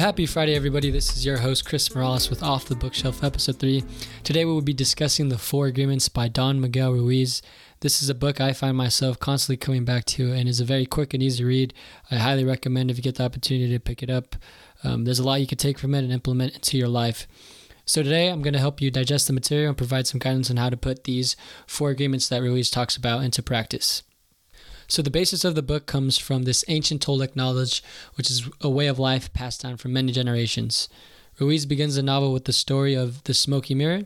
Happy Friday, everybody. This is your host, Chris Morales, with Off the Bookshelf, Episode 3. Today, we will be discussing The Four Agreements by Don Miguel Ruiz. This is a book I find myself constantly coming back to and is a very quick and easy read. I highly recommend if you get the opportunity to pick it up. Um, there's a lot you can take from it and implement into your life. So, today, I'm going to help you digest the material and provide some guidance on how to put these four agreements that Ruiz talks about into practice. So the basis of the book comes from this ancient Toltec knowledge, which is a way of life passed down for many generations. Ruiz begins the novel with the story of the smoky mirror.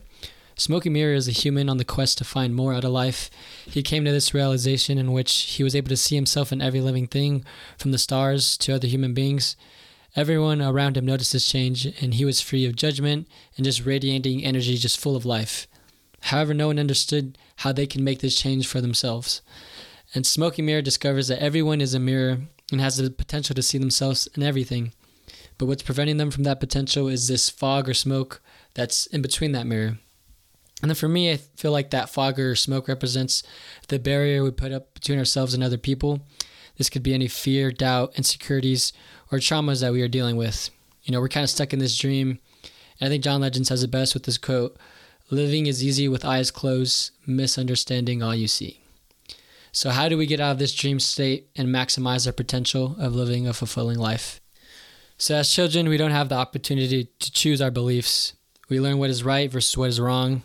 Smoky Mirror is a human on the quest to find more out of life. He came to this realization in which he was able to see himself in every living thing, from the stars to other human beings. Everyone around him noticed this change, and he was free of judgment and just radiating energy, just full of life. However, no one understood how they can make this change for themselves. And Smoky Mirror discovers that everyone is a mirror and has the potential to see themselves in everything. But what's preventing them from that potential is this fog or smoke that's in between that mirror. And then for me, I feel like that fog or smoke represents the barrier we put up between ourselves and other people. This could be any fear, doubt, insecurities, or traumas that we are dealing with. You know, we're kind of stuck in this dream. And I think John Legend says it best with this quote Living is easy with eyes closed, misunderstanding all you see. So, how do we get out of this dream state and maximize our potential of living a fulfilling life? So, as children, we don't have the opportunity to choose our beliefs. We learn what is right versus what is wrong,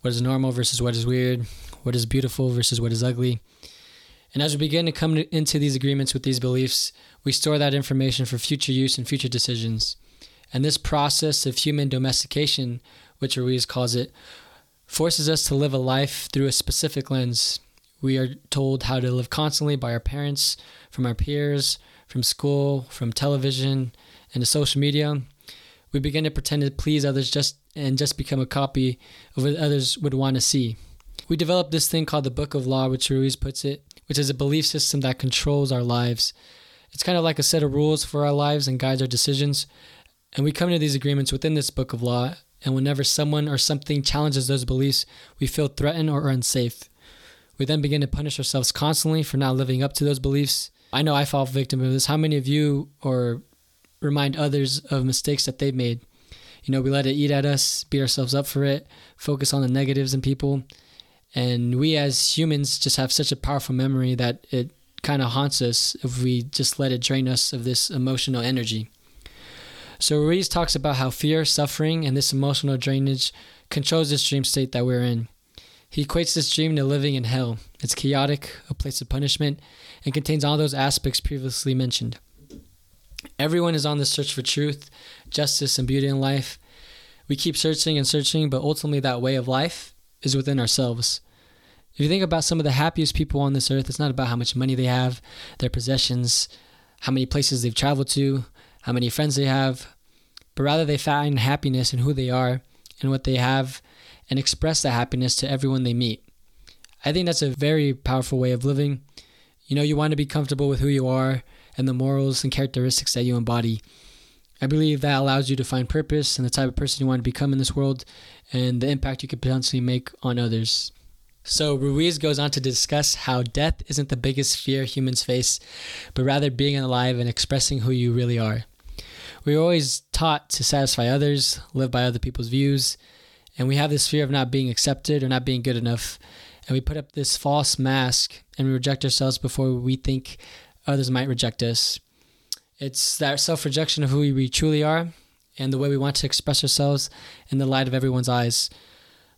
what is normal versus what is weird, what is beautiful versus what is ugly. And as we begin to come into these agreements with these beliefs, we store that information for future use and future decisions. And this process of human domestication, which Ruiz calls it, forces us to live a life through a specific lens we are told how to live constantly by our parents, from our peers, from school, from television, and to social media. We begin to pretend to please others just and just become a copy of what others would want to see. We develop this thing called the Book of Law, which Ruiz puts it, which is a belief system that controls our lives. It's kind of like a set of rules for our lives and guides our decisions. And we come to these agreements within this book of law, and whenever someone or something challenges those beliefs, we feel threatened or unsafe. We then begin to punish ourselves constantly for not living up to those beliefs. I know I fall victim of this. How many of you or remind others of mistakes that they've made? You know, we let it eat at us, beat ourselves up for it, focus on the negatives in people. And we as humans just have such a powerful memory that it kind of haunts us if we just let it drain us of this emotional energy. So Ruiz talks about how fear, suffering, and this emotional drainage controls this dream state that we're in. He equates this dream to living in hell. It's chaotic, a place of punishment, and contains all those aspects previously mentioned. Everyone is on the search for truth, justice, and beauty in life. We keep searching and searching, but ultimately, that way of life is within ourselves. If you think about some of the happiest people on this earth, it's not about how much money they have, their possessions, how many places they've traveled to, how many friends they have, but rather they find happiness in who they are and what they have and express that happiness to everyone they meet. I think that's a very powerful way of living. You know, you want to be comfortable with who you are and the morals and characteristics that you embody. I believe that allows you to find purpose and the type of person you want to become in this world and the impact you could potentially make on others. So, Ruiz goes on to discuss how death isn't the biggest fear humans face, but rather being alive and expressing who you really are. We're always taught to satisfy others, live by other people's views, and we have this fear of not being accepted or not being good enough. And we put up this false mask and we reject ourselves before we think others might reject us. It's that self-rejection of who we truly are and the way we want to express ourselves in the light of everyone's eyes.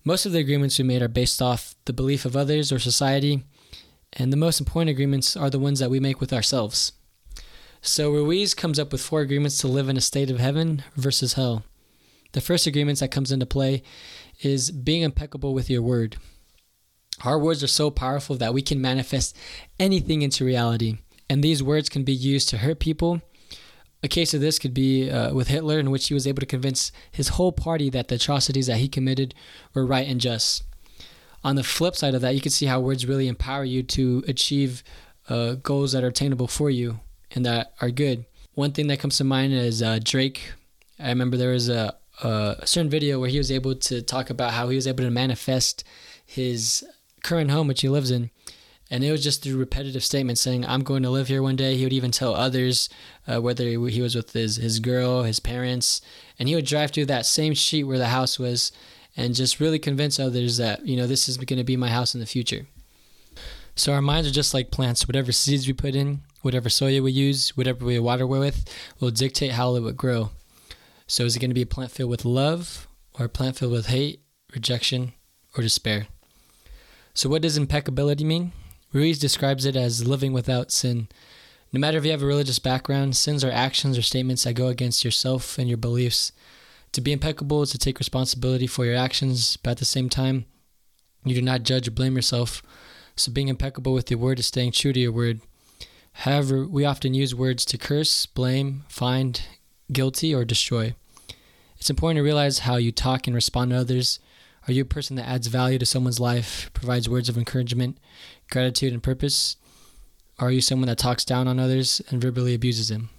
Most of the agreements we made are based off the belief of others or society. And the most important agreements are the ones that we make with ourselves. So ruiz comes up with four agreements to live in a state of heaven versus hell the first agreement that comes into play is being impeccable with your word. Our words are so powerful that we can manifest anything into reality, and these words can be used to hurt people. A case of this could be uh, with Hitler, in which he was able to convince his whole party that the atrocities that he committed were right and just. On the flip side of that, you can see how words really empower you to achieve uh, goals that are attainable for you and that are good. One thing that comes to mind is uh, Drake. I remember there was a, uh, a certain video where he was able to talk about how he was able to manifest his current home, which he lives in. And it was just through repetitive statements saying, I'm going to live here one day. He would even tell others, uh, whether he was with his, his girl, his parents, and he would drive through that same street where the house was and just really convince others that, you know, this is going to be my house in the future. So our minds are just like plants. Whatever seeds we put in, whatever soil we use, whatever we water with, will dictate how it would grow. So is it going to be a plant filled with love or a plant filled with hate, rejection, or despair? So what does impeccability mean? Ruiz describes it as living without sin. No matter if you have a religious background, sins are actions or statements that go against yourself and your beliefs. To be impeccable is to take responsibility for your actions, but at the same time, you do not judge or blame yourself. So being impeccable with your word is staying true to your word. However, we often use words to curse, blame, find guilty, or destroy. It's important to realize how you talk and respond to others. Are you a person that adds value to someone's life, provides words of encouragement, gratitude, and purpose? Or are you someone that talks down on others and verbally abuses them?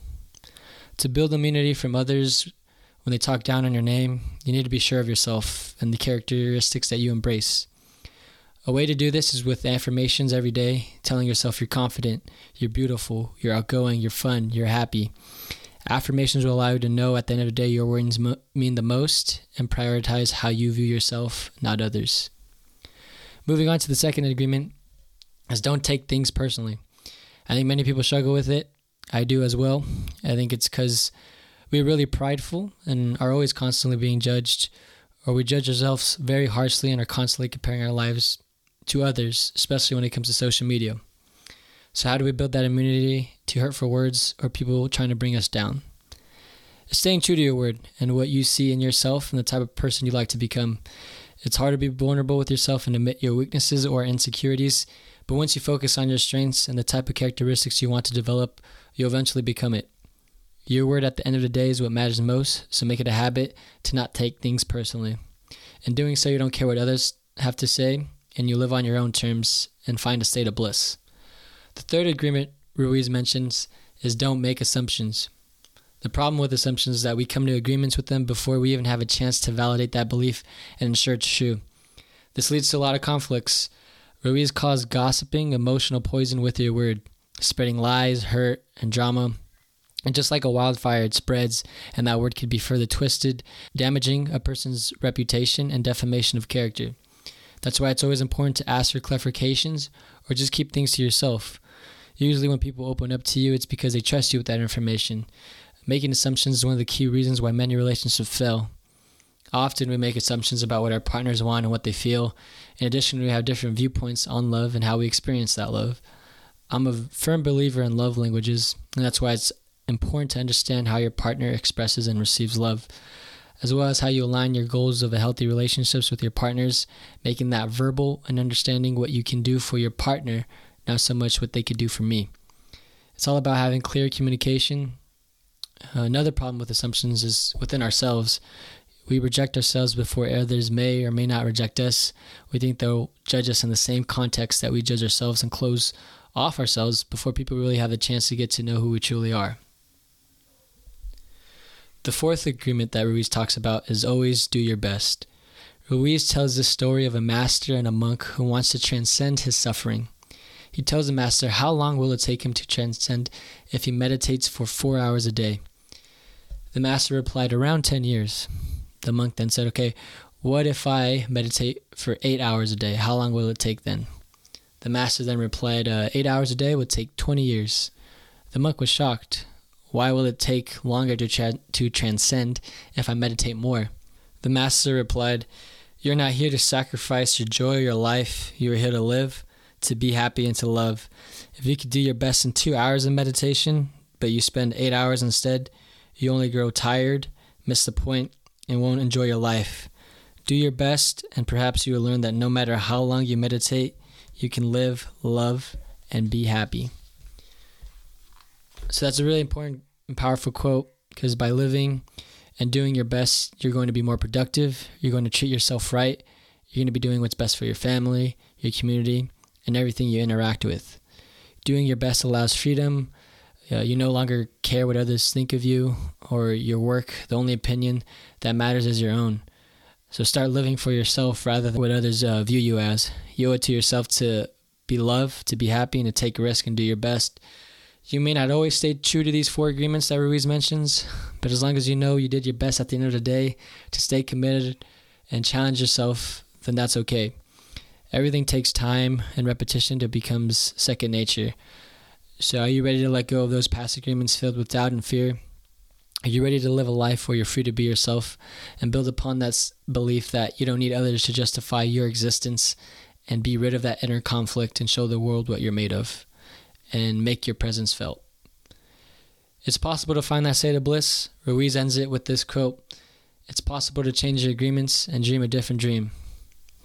To build immunity from others when they talk down on your name, you need to be sure of yourself and the characteristics that you embrace. A way to do this is with affirmations every day, telling yourself you're confident, you're beautiful, you're outgoing, you're fun, you're happy. Affirmations will allow you to know at the end of the day your words mo- mean the most and prioritize how you view yourself, not others. Moving on to the second agreement is don't take things personally. I think many people struggle with it. I do as well. I think it's because we're really prideful and are always constantly being judged, or we judge ourselves very harshly and are constantly comparing our lives to others, especially when it comes to social media. So, how do we build that immunity to hurtful words or people trying to bring us down? staying true to your word and what you see in yourself and the type of person you like to become. It's hard to be vulnerable with yourself and admit your weaknesses or insecurities, but once you focus on your strengths and the type of characteristics you want to develop, you'll eventually become it. Your word at the end of the day is what matters most, so make it a habit to not take things personally. In doing so, you don't care what others have to say, and you live on your own terms and find a state of bliss. The third agreement Ruiz mentions is don't make assumptions. The problem with assumptions is that we come to agreements with them before we even have a chance to validate that belief and ensure it's true. This leads to a lot of conflicts. Ruiz calls gossiping emotional poison with your word, spreading lies, hurt, and drama. And just like a wildfire, it spreads, and that word could be further twisted, damaging a person's reputation and defamation of character. That's why it's always important to ask for clarifications or just keep things to yourself. Usually, when people open up to you, it's because they trust you with that information. Making assumptions is one of the key reasons why many relationships fail. Often, we make assumptions about what our partners want and what they feel. In addition, we have different viewpoints on love and how we experience that love. I'm a firm believer in love languages, and that's why it's important to understand how your partner expresses and receives love, as well as how you align your goals of a healthy relationships with your partners, making that verbal and understanding what you can do for your partner, not so much what they could do for me. It's all about having clear communication. Uh, another problem with assumptions is within ourselves. We reject ourselves before others may or may not reject us. We think they'll judge us in the same context that we judge ourselves and close off ourselves before people really have a chance to get to know who we truly are. The fourth agreement that Ruiz talks about is always do your best. Ruiz tells the story of a master and a monk who wants to transcend his suffering. He tells the master how long will it take him to transcend if he meditates for four hours a day. The master replied, around 10 years. The monk then said, Okay, what if I meditate for eight hours a day? How long will it take then? The master then replied, uh, Eight hours a day would take 20 years. The monk was shocked. Why will it take longer to, tra- to transcend if I meditate more? The master replied, You're not here to sacrifice your joy or your life. You are here to live, to be happy, and to love. If you could do your best in two hours of meditation, but you spend eight hours instead, you only grow tired, miss the point, and won't enjoy your life. Do your best, and perhaps you will learn that no matter how long you meditate, you can live, love, and be happy. So that's a really important and powerful quote because by living and doing your best, you're going to be more productive. You're going to treat yourself right. You're going to be doing what's best for your family, your community, and everything you interact with. Doing your best allows freedom. Uh, you no longer care what others think of you or your work. The only opinion that matters is your own. So start living for yourself rather than what others uh, view you as. You owe it to yourself to be loved, to be happy, and to take a risk and do your best. You may not always stay true to these four agreements that Ruiz mentions, but as long as you know you did your best at the end of the day to stay committed and challenge yourself, then that's okay. Everything takes time and repetition to becomes second nature. So are you ready to let go of those past agreements filled with doubt and fear? Are you ready to live a life where you're free to be yourself and build upon that belief that you don't need others to justify your existence and be rid of that inner conflict and show the world what you're made of? and make your presence felt. It's possible to find that state of bliss. Ruiz ends it with this quote It's possible to change your agreements and dream a different dream.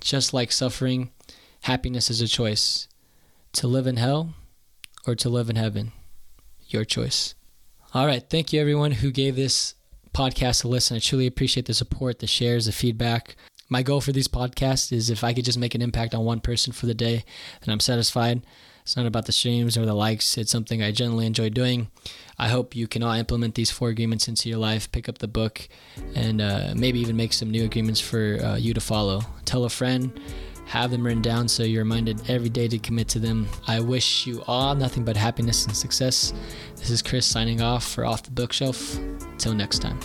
Just like suffering, happiness is a choice to live in hell or to live in heaven. Your choice. All right. Thank you, everyone who gave this podcast a listen. I truly appreciate the support, the shares, the feedback. My goal for these podcasts is if I could just make an impact on one person for the day, then I'm satisfied. It's not about the streams or the likes. It's something I generally enjoy doing. I hope you can all implement these four agreements into your life, pick up the book, and uh, maybe even make some new agreements for uh, you to follow. Tell a friend, have them written down so you're reminded every day to commit to them. I wish you all nothing but happiness and success. This is Chris signing off for Off the Bookshelf. Till next time.